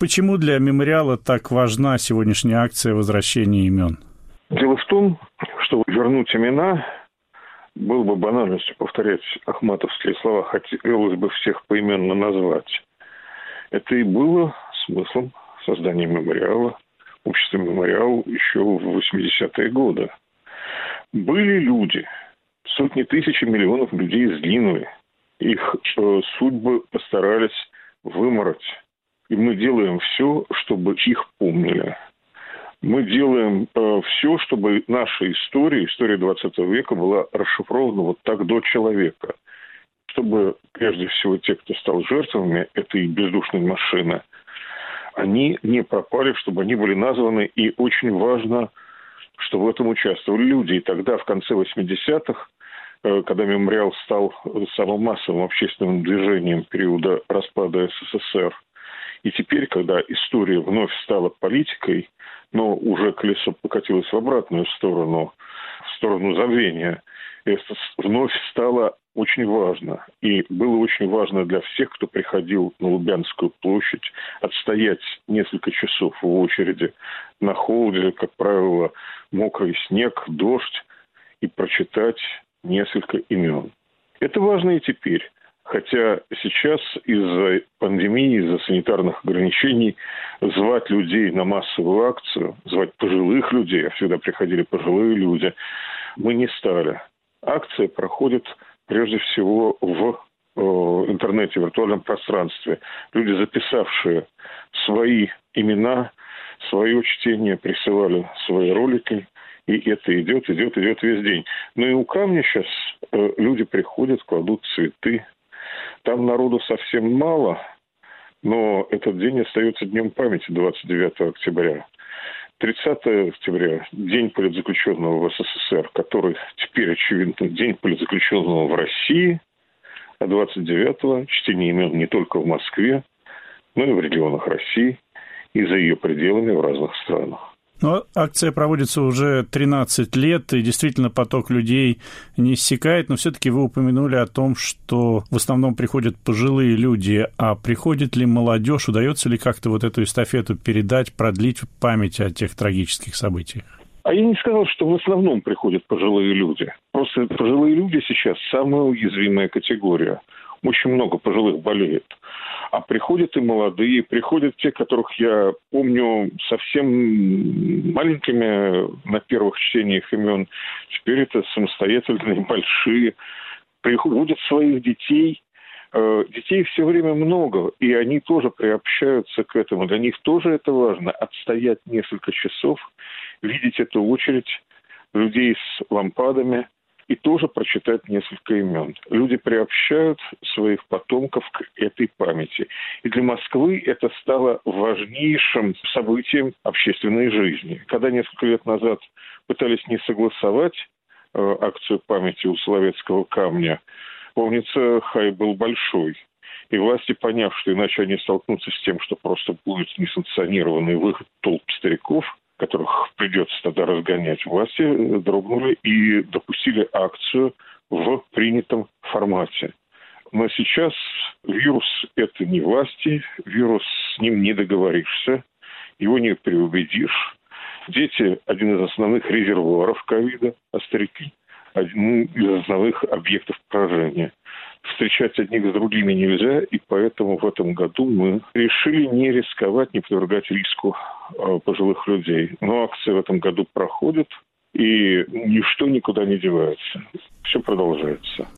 Почему для мемориала так важна сегодняшняя акция возвращения имен? Дело в том, что вернуть имена было бы банальностью повторять ахматовские слова, хотелось бы всех поименно назвать. Это и было смыслом создания мемориала, общества мемориал еще в 80-е годы. Были люди, сотни тысяч и миллионов людей сгинули. Их э, судьбы постарались вымороть. И мы делаем все, чтобы их помнили. Мы делаем э, все, чтобы наша история, история 20 века была расшифрована вот так до человека. Чтобы прежде всего те, кто стал жертвами этой бездушной машины, они не пропали, чтобы они были названы. И очень важно, что в этом участвовали люди. И тогда, в конце 80-х, э, когда мемориал стал самым массовым общественным движением периода распада СССР, и теперь, когда история вновь стала политикой, но уже колесо покатилось в обратную сторону, в сторону забвения, это вновь стало очень важно. И было очень важно для всех, кто приходил на Лубянскую площадь, отстоять несколько часов в очереди на холоде, как правило, мокрый снег, дождь, и прочитать несколько имен. Это важно и теперь. Хотя сейчас из-за пандемии, из-за санитарных ограничений звать людей на массовую акцию, звать пожилых людей, а всегда приходили пожилые люди, мы не стали. Акция проходит прежде всего в э, интернете, в виртуальном пространстве. Люди, записавшие свои имена, свое чтение, присылали свои ролики, и это идет, идет, идет весь день. Ну и у камня сейчас э, люди приходят, кладут цветы, там народу совсем мало, но этот день остается днем памяти 29 октября. 30 октября – день политзаключенного в СССР, который теперь, очевидно, день политзаключенного в России, а 29-го – чтение имен не только в Москве, но и в регионах России и за ее пределами в разных странах. Но акция проводится уже 13 лет, и действительно поток людей не иссякает, но все-таки вы упомянули о том, что в основном приходят пожилые люди, а приходит ли молодежь, удается ли как-то вот эту эстафету передать, продлить память о тех трагических событиях? А я не сказал, что в основном приходят пожилые люди. Просто пожилые люди сейчас самая уязвимая категория. Очень много пожилых болеет. А приходят и молодые, приходят те, которых я помню совсем маленькими на первых чтениях имен. Теперь это самостоятельные, большие. Приходят своих детей, э, Детей все время много, и они тоже приобщаются к этому. Для них тоже это важно. Отстоять несколько часов, видеть эту очередь людей с лампадами, и тоже прочитать несколько имен. Люди приобщают своих потомков к этой памяти. И для Москвы это стало важнейшим событием общественной жизни. Когда несколько лет назад пытались не согласовать э, акцию памяти у Соловецкого камня, помнится, хай был большой. И власти, поняв, что иначе они столкнутся с тем, что просто будет несанкционированный выход толп стариков – которых придется тогда разгонять, власти дрогнули и допустили акцию в принятом формате. Но сейчас вирус – это не власти, вирус с ним не договоришься, его не переубедишь. Дети – один из основных резервуаров ковида, а старики – один из основных объектов поражения встречать одних с другими нельзя, и поэтому в этом году мы решили не рисковать, не подвергать риску э, пожилых людей. Но акция в этом году проходит, и ничто никуда не девается. Все продолжается.